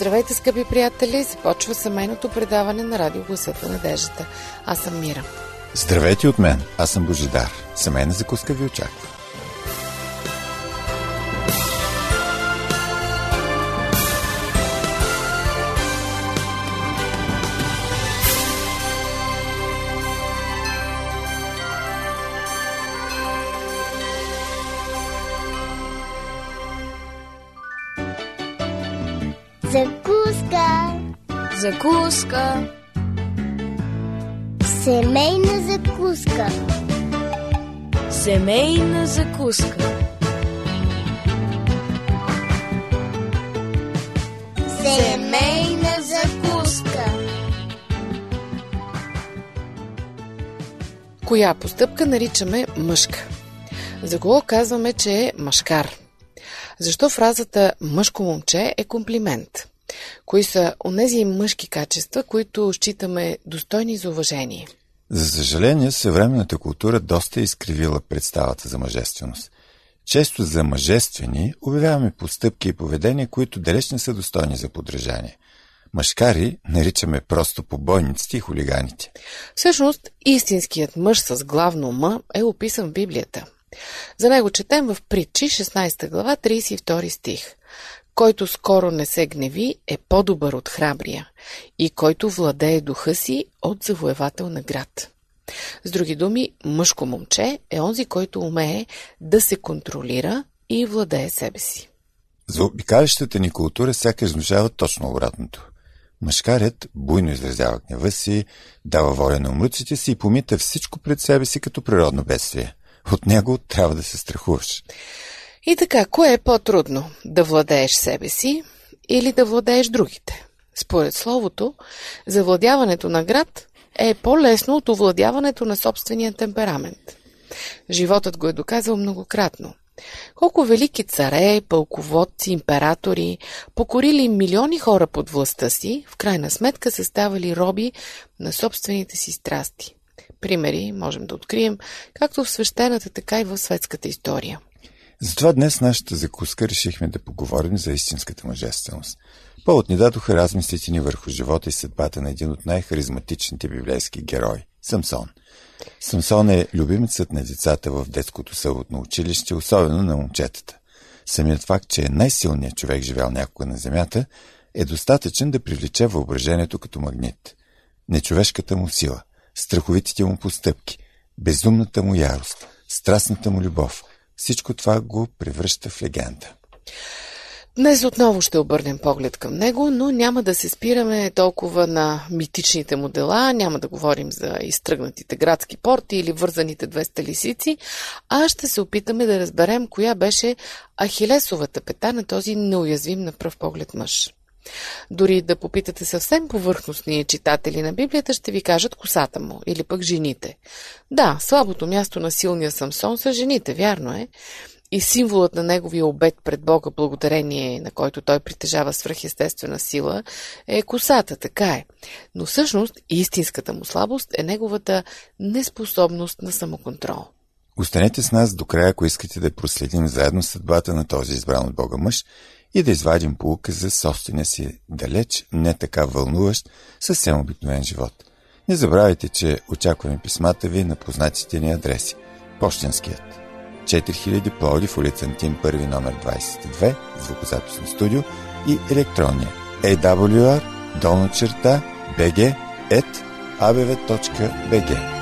Здравейте, скъпи приятели! Започва семейното предаване на Радио Гласът на надеждата. Аз съм Мира. Здравейте от мен! Аз съм Божидар. Семейна закуска ви очаква. Закуска. Семейна закуска. Семейна закуска. Семейна закуска. Коя постъпка наричаме мъжка? За кого казваме, че е мъжкар? Защо фразата мъжко момче е комплимент? Кои са онези мъжки качества, които считаме достойни за уважение? За съжаление, съвременната култура доста е изкривила представата за мъжественост. Често за мъжествени обявяваме постъпки и поведения, които далеч не са достойни за подражание. Мъжкари наричаме просто побойниците и хулиганите. Всъщност, истинският мъж с главно м е описан в Библията. За него четем в Притчи 16 глава 32 стих. Който скоро не се гневи е по-добър от храбрия и който владее духа си от завоевател на град. С други думи, мъжко момче е онзи, който умее да се контролира и владее себе си. За обикалящата ни култура сякаш внушава точно обратното. Мъжкарят буйно изразява гнева си, дава воля на умруците си и помита всичко пред себе си като природно бедствие. От него трябва да се страхуваш. И така, кое е по-трудно? Да владееш себе си или да владееш другите? Според словото, завладяването на град е по-лесно от овладяването на собствения темперамент. Животът го е доказал многократно. Колко велики царе, пълководци, императори, покорили милиони хора под властта си, в крайна сметка са ставали роби на собствените си страсти. Примери можем да открием както в свещената, така и в светската история. Затова днес нашата закуска решихме да поговорим за истинската мъжественост. Повод ни дадоха размислите ни върху живота и съдбата на един от най-харизматичните библейски герои – Самсон. Самсон е любимецът на децата в детското съботно училище, особено на момчетата. Самият факт, че е най-силният човек живял някога на земята, е достатъчен да привлече въображението като магнит. Нечовешката му сила, страховитите му постъпки, безумната му ярост, страстната му любов – всичко това го превръща в легенда. Днес отново ще обърнем поглед към него, но няма да се спираме толкова на митичните му дела, няма да говорим за изтръгнатите градски порти или вързаните 200 лисици, а ще се опитаме да разберем коя беше ахилесовата пета на този неуязвим на пръв поглед мъж. Дори да попитате съвсем повърхностни читатели на Библията, ще ви кажат косата му или пък жените. Да, слабото място на силния Самсон са жените, вярно е. И символът на неговия обед пред Бога, благодарение на който той притежава свръхестествена сила, е косата, така е. Но всъщност истинската му слабост е неговата неспособност на самоконтрол. Останете с нас до края, ако искате да проследим заедно съдбата на този избран от Бога мъж и да извадим полука за собствения си далеч, не така вълнуващ, съвсем обикновен живот. Не забравяйте, че очакваме писмата ви на познатите ни адреси. Пощенският. 4000 Пловдив, улица Антим, първи номер 22, звукозаписно студио и електронния awr, долна черта, bg, at abv.bg.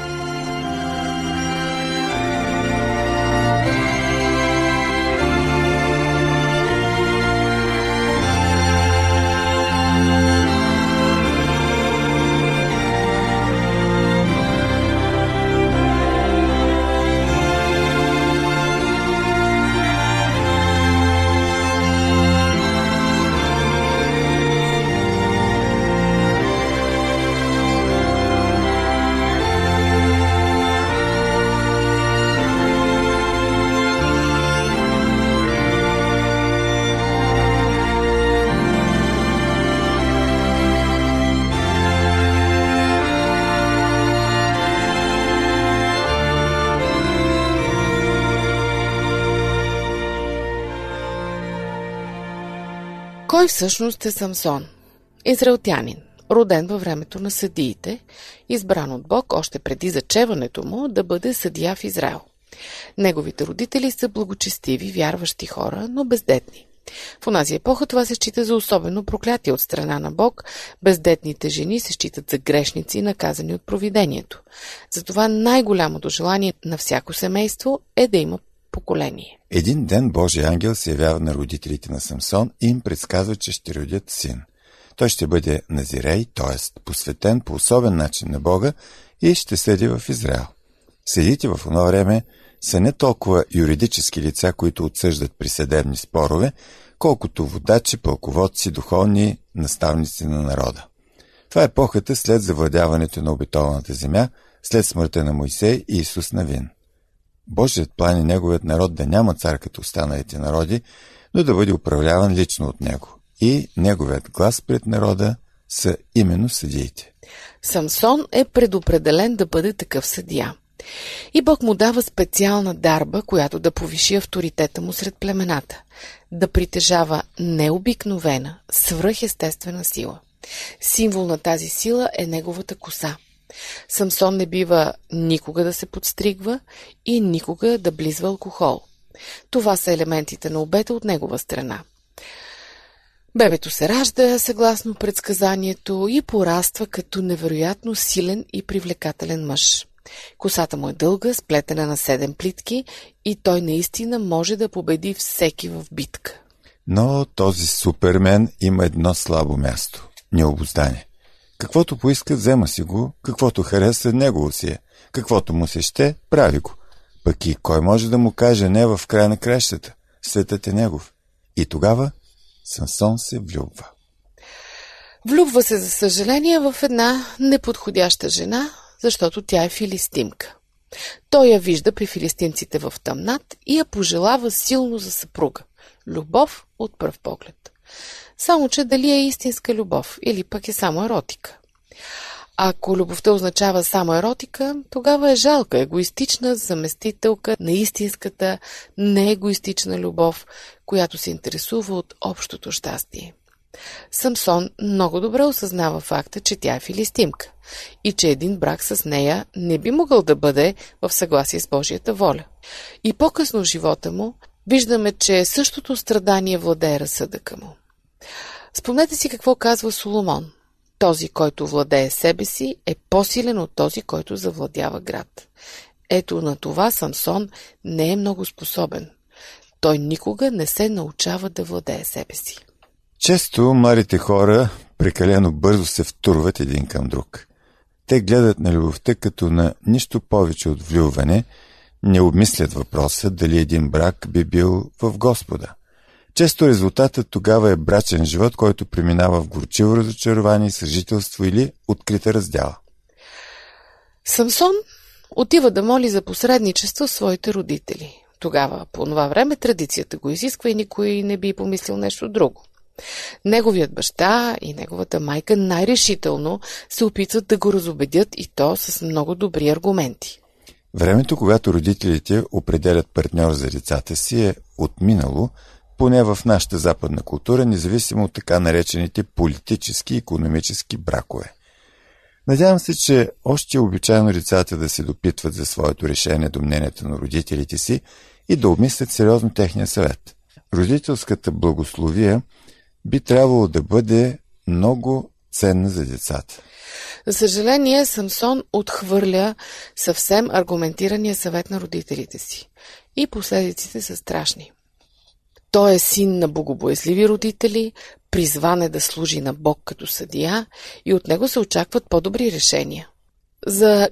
Кой всъщност е Самсон? Израелтянин, роден във времето на съдиите, избран от Бог още преди зачеването му да бъде съдия в Израел. Неговите родители са благочестиви, вярващи хора, но бездетни. В онази епоха това се счита за особено проклятие от страна на Бог. Бездетните жени се считат за грешници, наказани от провидението. Затова най-голямото желание на всяко семейство е да има поколение. Един ден Божий ангел се явява на родителите на Самсон и им предсказва, че ще родят син. Той ще бъде назирей, т.е. посветен по особен начин на Бога и ще седи в Израел. Съдите в това време са не толкова юридически лица, които отсъждат при съдебни спорове, колкото водачи, пълководци, духовни наставници на народа. Това е епохата след завладяването на обетованата земя, след смъртта на Моисей и Исус Навин. Божият план е неговият народ да няма цар като останалите народи, но да бъде управляван лично от него. И неговият глас пред народа са именно съдиите. Самсон е предопределен да бъде такъв съдия. И Бог му дава специална дарба, която да повиши авторитета му сред племената, да притежава необикновена, свръхестествена сила. Символ на тази сила е неговата коса. Самсон не бива никога да се подстригва и никога да близва алкохол. Това са елементите на обета от негова страна. Бебето се ражда, съгласно предсказанието, и пораства като невероятно силен и привлекателен мъж. Косата му е дълга, сплетена на седем плитки и той наистина може да победи всеки в битка. Но този супермен има едно слабо място – необоздание. Каквото поиска, взема си го, каквото хареса, негово си е. Каквото му се ще, прави го. Пък и кой може да му каже не в края на кращата? Светът е негов. И тогава Сансон се влюбва. Влюбва се, за съжаление, в една неподходяща жена, защото тя е филистимка. Той я вижда при филистимците в тъмнат и я пожелава силно за съпруга. Любов от пръв поглед. Само, че дали е истинска любов или пък е само еротика. Ако любовта означава само еротика, тогава е жалка, егоистична заместителка на истинската, неегоистична любов, която се интересува от общото щастие. Самсон много добре осъзнава факта, че тя е филистимка и че един брак с нея не би могъл да бъде в съгласие с Божията воля. И по-късно в живота му виждаме, че същото страдание владее разсъдъка му. Спомнете си какво казва Соломон. Този, който владее себе си, е по-силен от този, който завладява град. Ето на това Самсон не е много способен. Той никога не се научава да владее себе си. Често младите хора прекалено бързо се втурват един към друг. Те гледат на любовта като на нищо повече от влюване, не обмислят въпроса дали един брак би бил в Господа. Често резултатът тогава е брачен живот, който преминава в горчиво разочарование, съжителство или открита раздяла. Самсон отива да моли за посредничество своите родители. Тогава, по това време, традицията го изисква и никой не би помислил нещо друго. Неговият баща и неговата майка най-решително се опитват да го разобедят и то с много добри аргументи. Времето, когато родителите определят партньор за децата си е отминало, поне в нашата западна култура, независимо от така наречените политически и економически бракове. Надявам се, че още е обичайно децата да се допитват за своето решение до мнението на родителите си и да обмислят сериозно техния съвет. Родителската благословия би трябвало да бъде много ценна за децата. За съжаление, Самсон отхвърля съвсем аргументирания съвет на родителите си. И последиците са страшни. Той е син на богобоязливи родители, призван е да служи на Бог като съдия и от него се очакват по-добри решения. За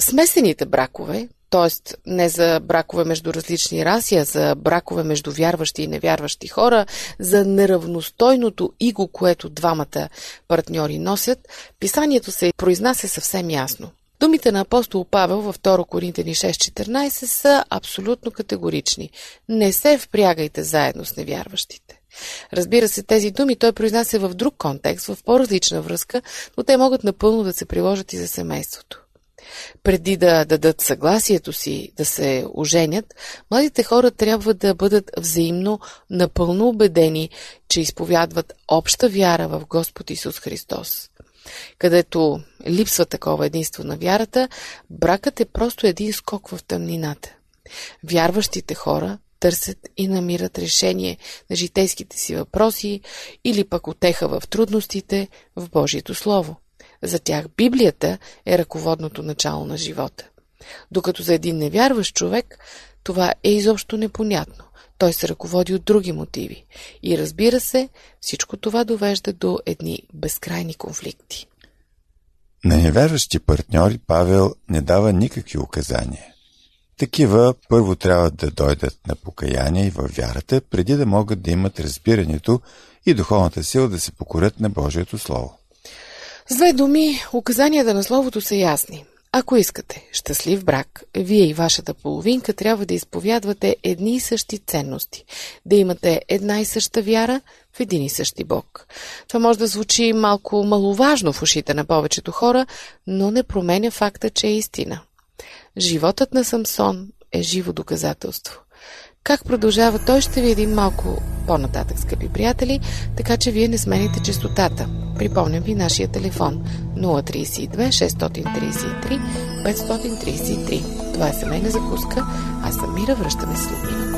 смесените бракове, т.е. не за бракове между различни раси, а за бракове между вярващи и невярващи хора, за неравностойното иго, което двамата партньори носят, писанието се произнася съвсем ясно. Думите на апостол Павел във 2 Коринтени 6.14 са абсолютно категорични. Не се впрягайте заедно с невярващите. Разбира се, тези думи той произнася в друг контекст, в по-различна връзка, но те могат напълно да се приложат и за семейството. Преди да дадат съгласието си да се оженят, младите хора трябва да бъдат взаимно напълно убедени, че изповядват обща вяра в Господ Исус Христос. Където липсва такова единство на вярата, бракът е просто един скок в тъмнината. Вярващите хора търсят и намират решение на житейските си въпроси или пък отеха в трудностите в Божието Слово. За тях Библията е ръководното начало на живота. Докато за един невярващ човек това е изобщо непонятно. Той се ръководи от други мотиви. И разбира се, всичко това довежда до едни безкрайни конфликти. На невярващи партньори Павел не дава никакви указания. Такива първо трябва да дойдат на покаяние и във вярата, преди да могат да имат разбирането и духовната сила да се покорят на Божието Слово. С две думи, указанията на Словото са ясни. Ако искате щастлив брак, вие и вашата половинка трябва да изповядвате едни и същи ценности, да имате една и съща вяра в един и същи Бог. Това може да звучи малко маловажно в ушите на повечето хора, но не променя факта, че е истина. Животът на Самсон е живо доказателство. Как продължава той ще видим малко по-нататък, скъпи приятели, така че вие не смените частотата. Припомням ви нашия телефон 032 633 533. Това е семейна закуска. Аз съм Мира, връщаме след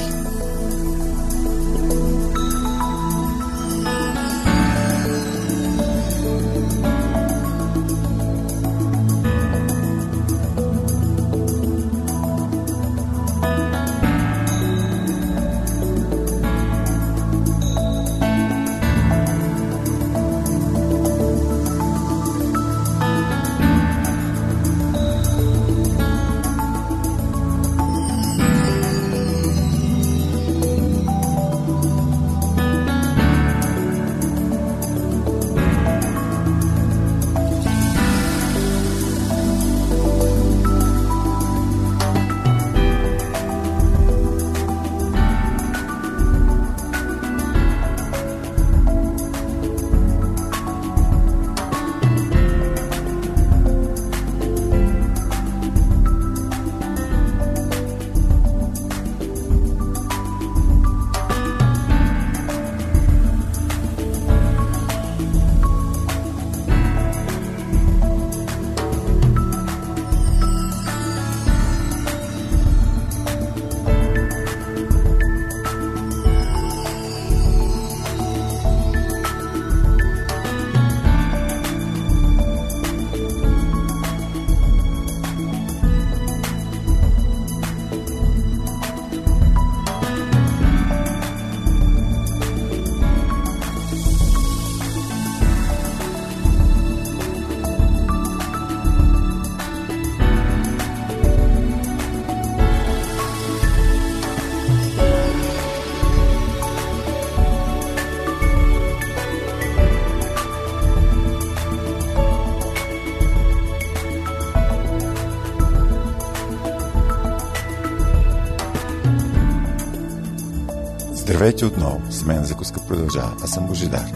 Здравейте отново, семейна закуска продължава. Аз съм Божидар.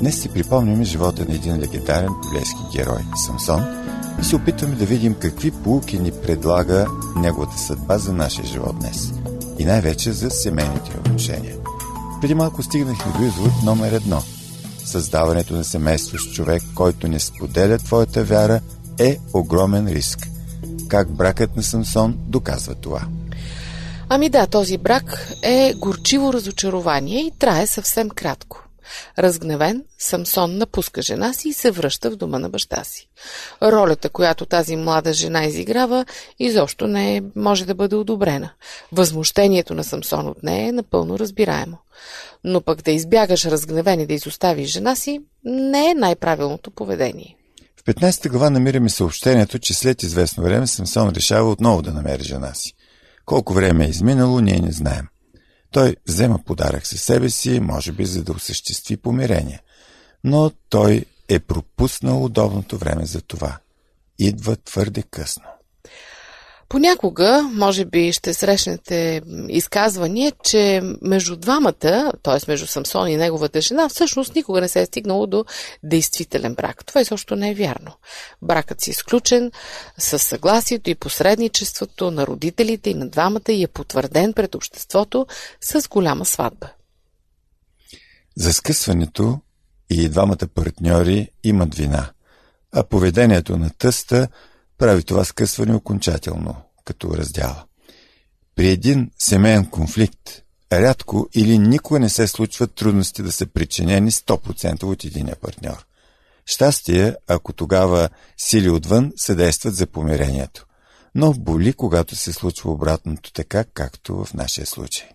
Днес си припомняме живота на един легендарен библейски герой – Самсон и се опитваме да видим какви полуки ни предлага неговата съдба за нашия живот днес и най-вече за семейните отношения. Преди малко стигнахме до извод номер едно. Създаването на семейство с човек, който не споделя твоята вяра, е огромен риск. Как бракът на Самсон доказва това – Ами да, този брак е горчиво разочарование и трае съвсем кратко. Разгневен, Самсон напуска жена си и се връща в дома на баща си. Ролята, която тази млада жена изиграва, изобщо не може да бъде одобрена. Възмущението на Самсон от нея е напълно разбираемо. Но пък да избягаш разгневен и да изоставиш жена си, не е най-правилното поведение. В 15 глава намираме съобщението, че след известно време Самсон решава отново да намери жена си. Колко време е изминало, ние не знаем. Той взема подарък със себе си, може би за да осъществи помирение. Но той е пропуснал удобното време за това. Идва твърде късно. Понякога, може би, ще срещнете изказвания, че между двамата, т.е. между Самсон и неговата жена, всъщност никога не се е стигнало до действителен брак. Това изобщо не е вярно. Бракът си е изключен с съгласието и посредничеството на родителите и на двамата и е потвърден пред обществото с голяма сватба. За скъсването и двамата партньори имат вина, а поведението на тъста – прави това скъсване окончателно, като раздяла. При един семейен конфликт рядко или никога не се случват трудности да са причинени 100% от единия партньор. Щастие, ако тогава сили отвън съдействат за помирението. Но боли, когато се случва обратното така, както в нашия случай.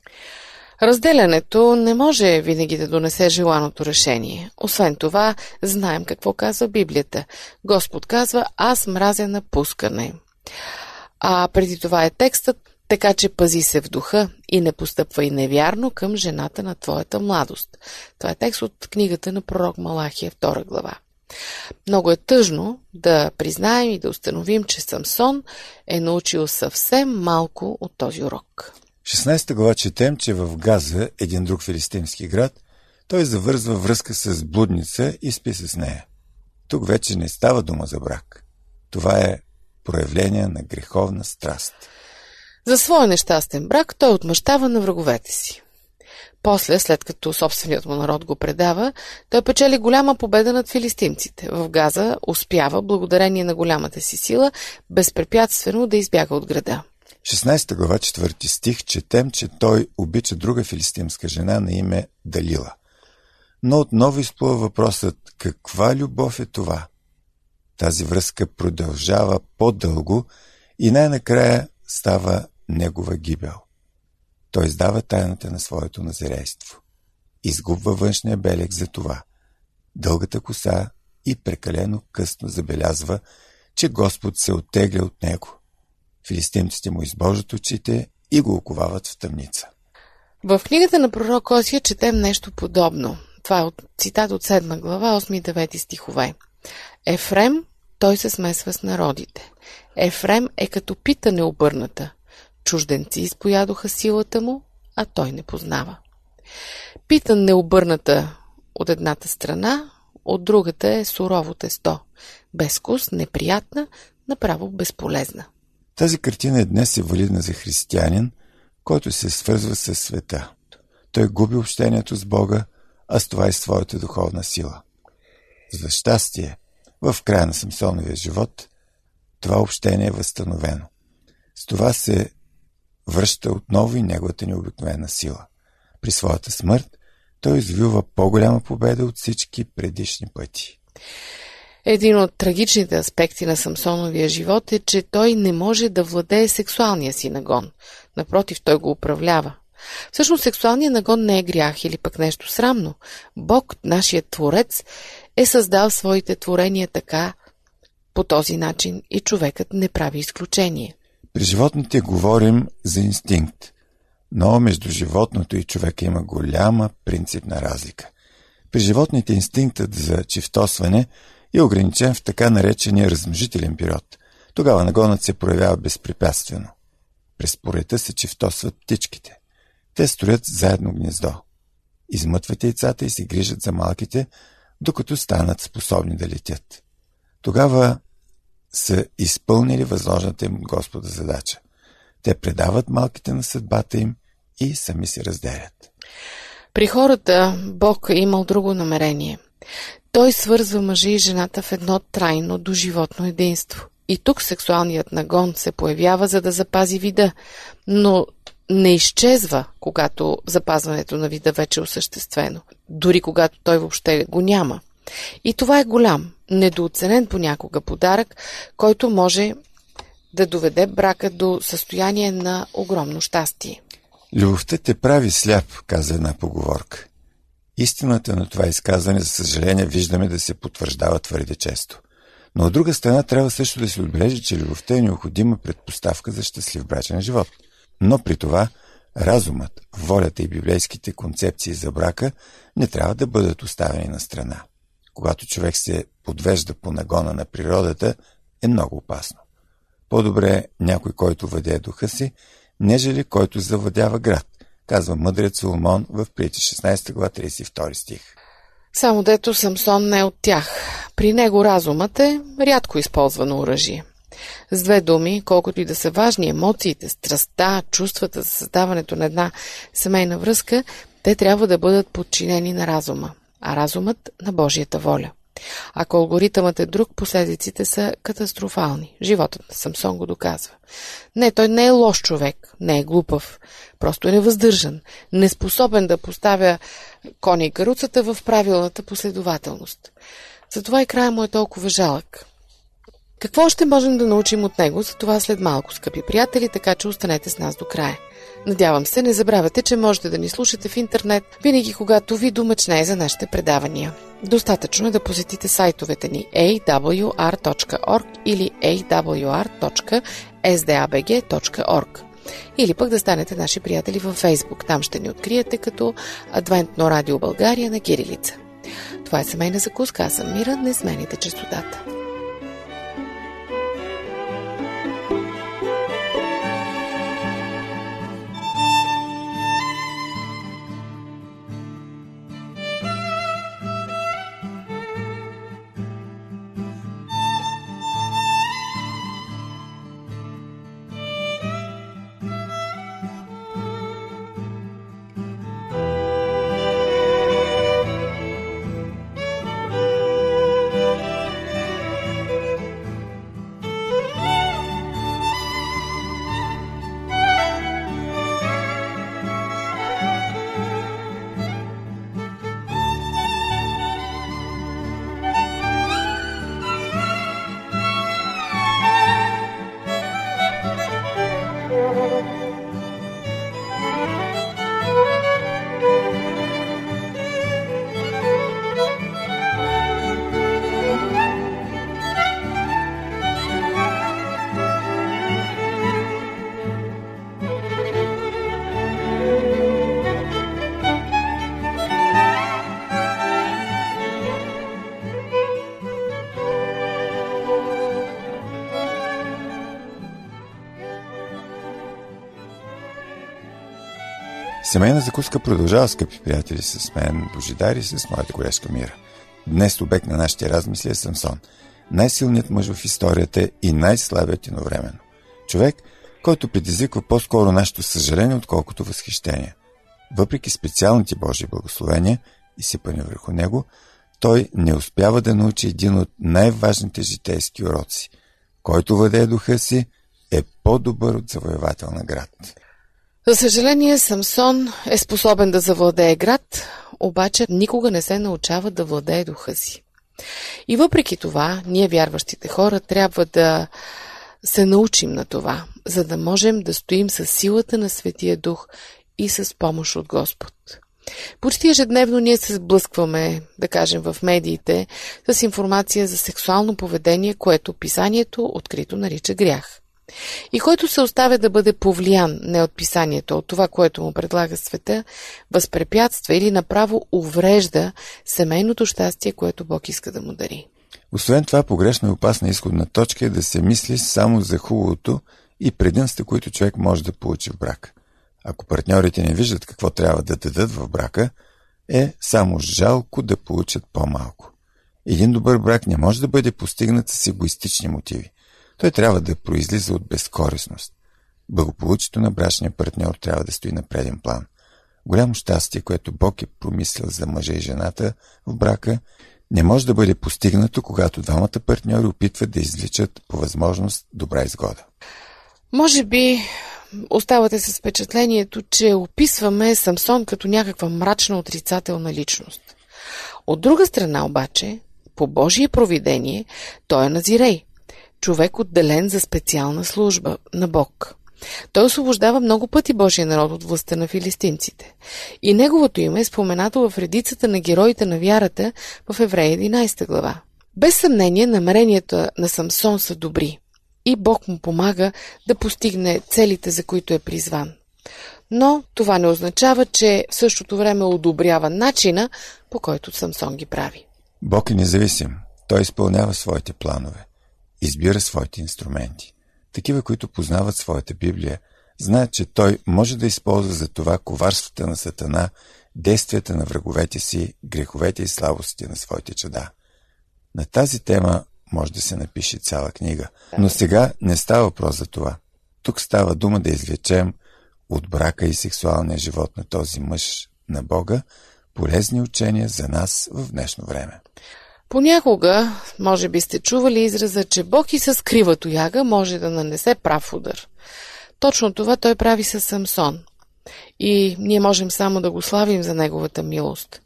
Разделянето не може винаги да донесе желаното решение. Освен това, знаем какво казва Библията. Господ казва, аз мразя напускане. А преди това е текстът, така че пази се в духа и не постъпва и невярно към жената на твоята младост. Това е текст от книгата на пророк Малахия, 2 глава. Много е тъжно да признаем и да установим, че Самсон е научил съвсем малко от този урок. 16 глава четем, че в Газа, един друг филистимски град, той завързва връзка с блудница и спи с нея. Тук вече не става дума за брак. Това е проявление на греховна страст. За своя нещастен брак той отмъщава на враговете си. После, след като собственият му народ го предава, той печели голяма победа над филистимците. В Газа успява, благодарение на голямата си сила, безпрепятствено да избяга от града. 16 глава, 4 стих, четем, че той обича друга филистимска жена на име Далила. Но отново изплува въпросът, каква любов е това? Тази връзка продължава по-дълго и най-накрая става негова гибел. Той издава тайната на своето назерейство. Изгубва външния белег за това. Дългата коса и прекалено късно забелязва, че Господ се оттегля от него. Филистимците му избожат очите и го оковават в тъмница. В книгата на пророк Осия четем нещо подобно. Това е от цитат от 7 глава, 8 и 9 стихове. Ефрем, той се смесва с народите. Ефрем е като пита необърната. Чужденци изпоядоха силата му, а той не познава. Питан необърната от едната страна, от другата е сурово тесто. Безкус, неприятна, направо безполезна. Тази картина е днес е валидна за християнин, който се свързва с света. Той губи общението с Бога, а с това и своята духовна сила. За щастие, в края на Самсоновия живот, това общение е възстановено. С това се връща отново и неговата необикновена сила. При своята смърт той извива по-голяма победа от всички предишни пъти. Един от трагичните аспекти на Самсоновия живот е, че той не може да владее сексуалния си нагон. Напротив, той го управлява. Всъщност сексуалният нагон не е грях или пък нещо срамно. Бог, нашият Творец, е създал своите творения така, по този начин и човекът не прави изключение. При животните говорим за инстинкт, но между животното и човека има голяма принципна разлика. При животните инстинктът за чифтосване – е ограничен в така наречения размножителен период. Тогава нагонът се проявява безпрепятствено. През порета се чифтосват птичките. Те строят заедно гнездо. Измътват яйцата и се грижат за малките, докато станат способни да летят. Тогава са изпълнили възложната им Господа задача. Те предават малките на съдбата им и сами се разделят. При хората Бог е имал друго намерение. Той свързва мъжа и жената в едно трайно до животно единство. И тук сексуалният нагон се появява, за да запази вида, но не изчезва, когато запазването на вида вече е осъществено, дори когато той въобще го няма. И това е голям, недооценен понякога подарък, който може да доведе брака до състояние на огромно щастие. Любовта те прави сляп, каза една поговорка. Истината на това изказване, за съжаление, виждаме да се потвърждава твърде често. Но от друга страна трябва също да се отбележи, че любовта е необходима предпоставка за щастлив брачен живот. Но при това разумът, волята и библейските концепции за брака не трябва да бъдат оставени на страна. Когато човек се подвежда по нагона на природата, е много опасно. По-добре е някой, който въде духа си, нежели който завладява град, казва мъдрец Соломон в притча 16 глава 32 стих. Само дето Самсон не е от тях. При него разумът е рядко използвано оръжие. С две думи, колкото и да са важни емоциите, страстта, чувствата за създаването на една семейна връзка, те трябва да бъдат подчинени на разума, а разумът на Божията воля. Ако алгоритъмът е друг, последиците са катастрофални. Животът на Самсон го доказва. Не, той не е лош човек, не е глупав, просто е невъздържан, неспособен да поставя коня и каруцата в правилната последователност. Затова и края му е толкова жалък. Какво ще можем да научим от него, за това след малко, скъпи приятели, така че останете с нас до края. Надявам се, не забравяйте, че можете да ни слушате в интернет, винаги когато ви думъчне за нашите предавания. Достатъчно е да посетите сайтовете ни awr.org или awr.sdabg.org или пък да станете наши приятели във Facebook. Там ще ни откриете като Адвентно радио България на Кирилица. Това е семейна закуска. Аз съм Мира. Не смените частотата. Семейна закуска продължава, скъпи приятели, с мен, Божидар и с моята колежка Мира. Днес обект на нашите размисли е Самсон. Най-силният мъж в историята и най-слабият едновременно. Човек, който предизвиква по-скоро нашето съжаление, отколкото възхищение. Въпреки специалните Божии благословения, и сипани върху него, той не успява да научи един от най-важните житейски уроци. Който въде духа си, е по-добър от завоевател на град. За съжаление, Самсон е способен да завладее град, обаче никога не се научава да владее духа си. И въпреки това, ние вярващите хора трябва да се научим на това, за да можем да стоим с силата на Светия Дух и с помощ от Господ. Почти ежедневно ние се сблъскваме, да кажем, в медиите с информация за сексуално поведение, което писанието открито нарича грях. И който се оставя да бъде повлиян не от писанието, от това, което му предлага света, възпрепятства или направо уврежда семейното щастие, което Бог иска да му дари. Освен това, погрешна и опасна изходна точка е да се мисли само за хубавото и предимства, които човек може да получи в брак. Ако партньорите не виждат какво трябва да дадат в брака, е само жалко да получат по-малко. Един добър брак не може да бъде постигнат с егоистични мотиви. Той трябва да произлиза от безкорисност. Благополучието на брачния партньор трябва да стои на преден план. Голямо щастие, което Бог е промислил за мъжа и жената в брака, не може да бъде постигнато, когато двамата партньори опитват да извличат по възможност добра изгода. Може би оставате с впечатлението, че описваме Самсон като някаква мрачна отрицателна личност. От друга страна обаче, по Божие провидение, той е Назирей, човек отделен за специална служба на Бог. Той освобождава много пъти Божия народ от властта на филистинците. И неговото име е споменато в редицата на героите на вярата в Еврея 11 глава. Без съмнение, намеренията на Самсон са добри и Бог му помага да постигне целите, за които е призван. Но това не означава, че в същото време одобрява начина, по който Самсон ги прави. Бог е независим. Той изпълнява своите планове избира своите инструменти. Такива, които познават своята Библия, знаят, че той може да използва за това коварствата на Сатана, действията на враговете си, греховете и слабостите на своите чада. На тази тема може да се напише цяла книга. Но сега не става въпрос за това. Тук става дума да извлечем от брака и сексуалния живот на този мъж на Бога полезни учения за нас в днешно време. Понякога, може би сте чували израза, че Бог и с крива тояга може да нанесе прав удар. Точно това той прави с Самсон. И ние можем само да го славим за неговата милост.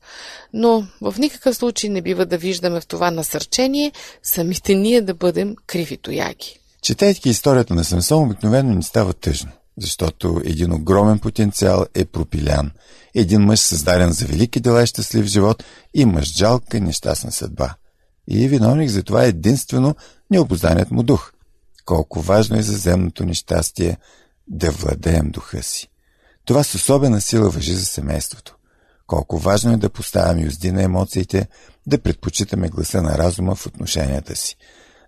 Но в никакъв случай не бива да виждаме в това насърчение самите ние да бъдем криви тояги. Четейки историята на Самсон, обикновено ни става тъжно, защото един огромен потенциал е пропилян. Един мъж създаден за велики дела и щастлив живот и мъж жалка и нещастна съдба. И виновник за това е единствено необозданият му дух. Колко важно е за земното ни щастие да владеем духа си. Това с особена сила въжи за семейството. Колко важно е да поставяме юзди на емоциите, да предпочитаме гласа на разума в отношенията си.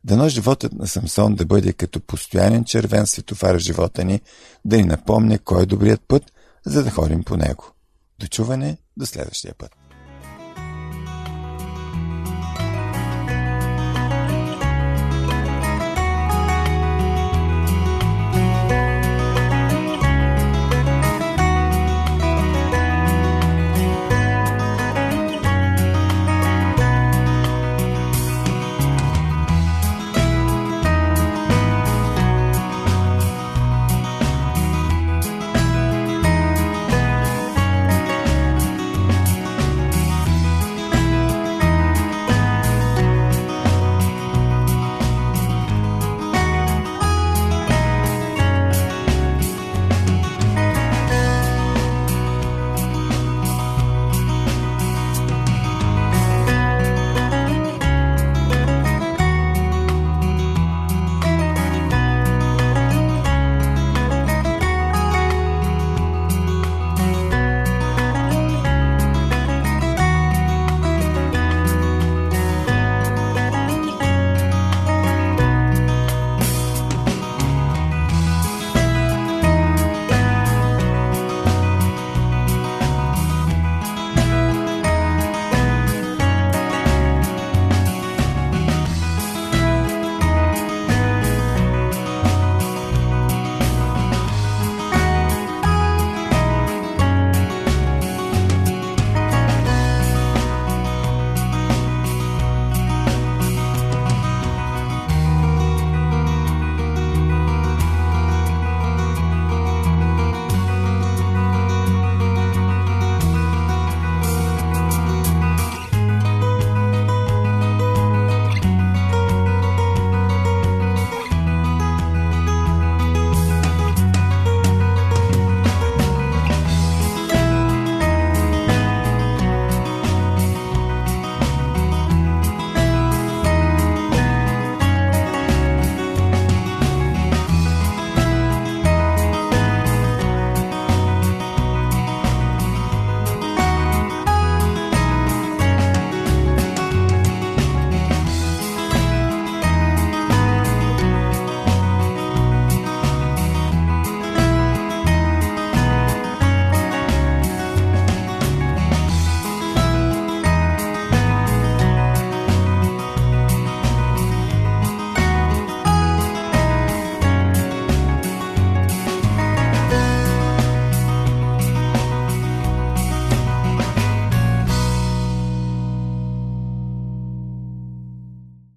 Дано животът на Самсон да бъде като постоянен червен светофар в живота ни, да ни напомня кой е добрият път, за да ходим по него. Дочуване до следващия път.